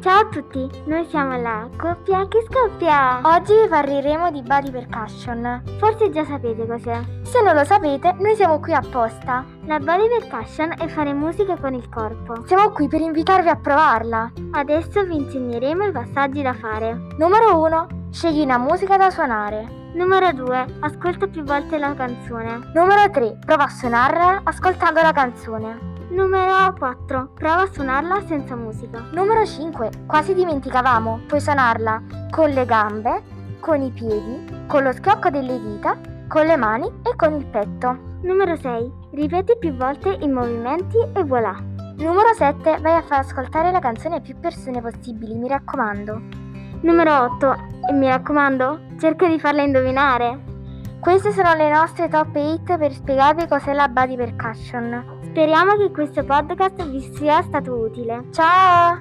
Ciao a tutti, noi siamo la coppia che scoppia. Oggi vi parleremo di body percussion. Forse già sapete cos'è. Se non lo sapete, noi siamo qui apposta. La body percussion è fare musica con il corpo. Siamo qui per invitarvi a provarla. Adesso vi insegneremo i passaggi da fare. Numero 1. Scegli una musica da suonare. Numero 2. Ascolta più volte la canzone. Numero 3. Prova a suonarla ascoltando la canzone. Numero 4. Prova a suonarla senza musica. Numero 5. Quasi dimenticavamo. Puoi suonarla con le gambe, con i piedi, con lo schiocco delle dita, con le mani e con il petto. Numero 6. Ripeti più volte i movimenti e voilà. Numero 7. Vai a far ascoltare la canzone a più persone possibili, mi raccomando. Numero 8. E mi raccomando, cerca di farla indovinare. Queste sono le nostre top 8 per spiegarvi cos'è la body percussion. Speriamo che questo podcast vi sia stato utile. Ciao!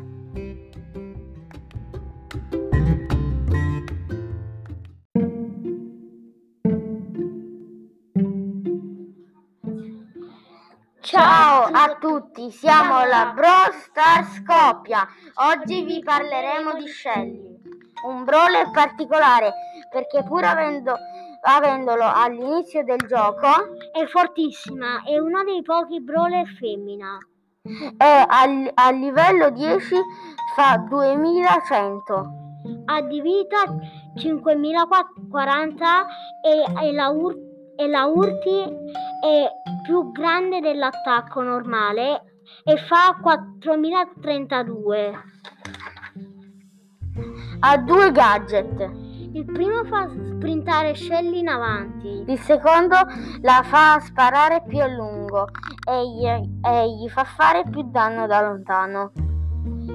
Ciao a tutti, siamo la Brawl Stars Coppia. Oggi vi parleremo di Shelly, un brawler particolare perché pur avendo, avendolo all'inizio del gioco È fortissima, è una dei pochi brawler femmina. è al, a livello 10 fa 2100. Ha di vita 5040 e, e la, ur- e la urti è più grande dell'attacco normale e fa 4032. Ha due gadget. Il primo fa sprintare Shelly in avanti. Il secondo la fa sparare più a lungo e gli, e gli fa fare più danno da lontano.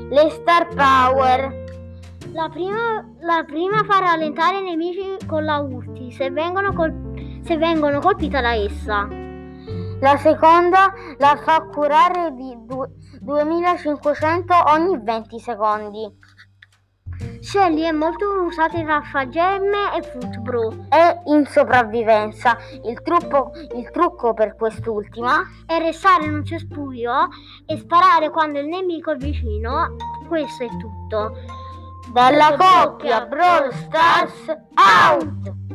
Le Star Power. La prima, la prima fa rallentare i nemici con la urti se vengono, col- se vengono colpita da essa. La seconda la fa curare di du- 2500 ogni 20 secondi. Shelly è molto usata in raffagemme e footbro. E in sopravvivenza. Il, trucco- il trucco per quest'ultima È restare in un cespuglio e sparare quando il nemico è vicino. Questo è tutto. dalla coppia Brawl Stars out!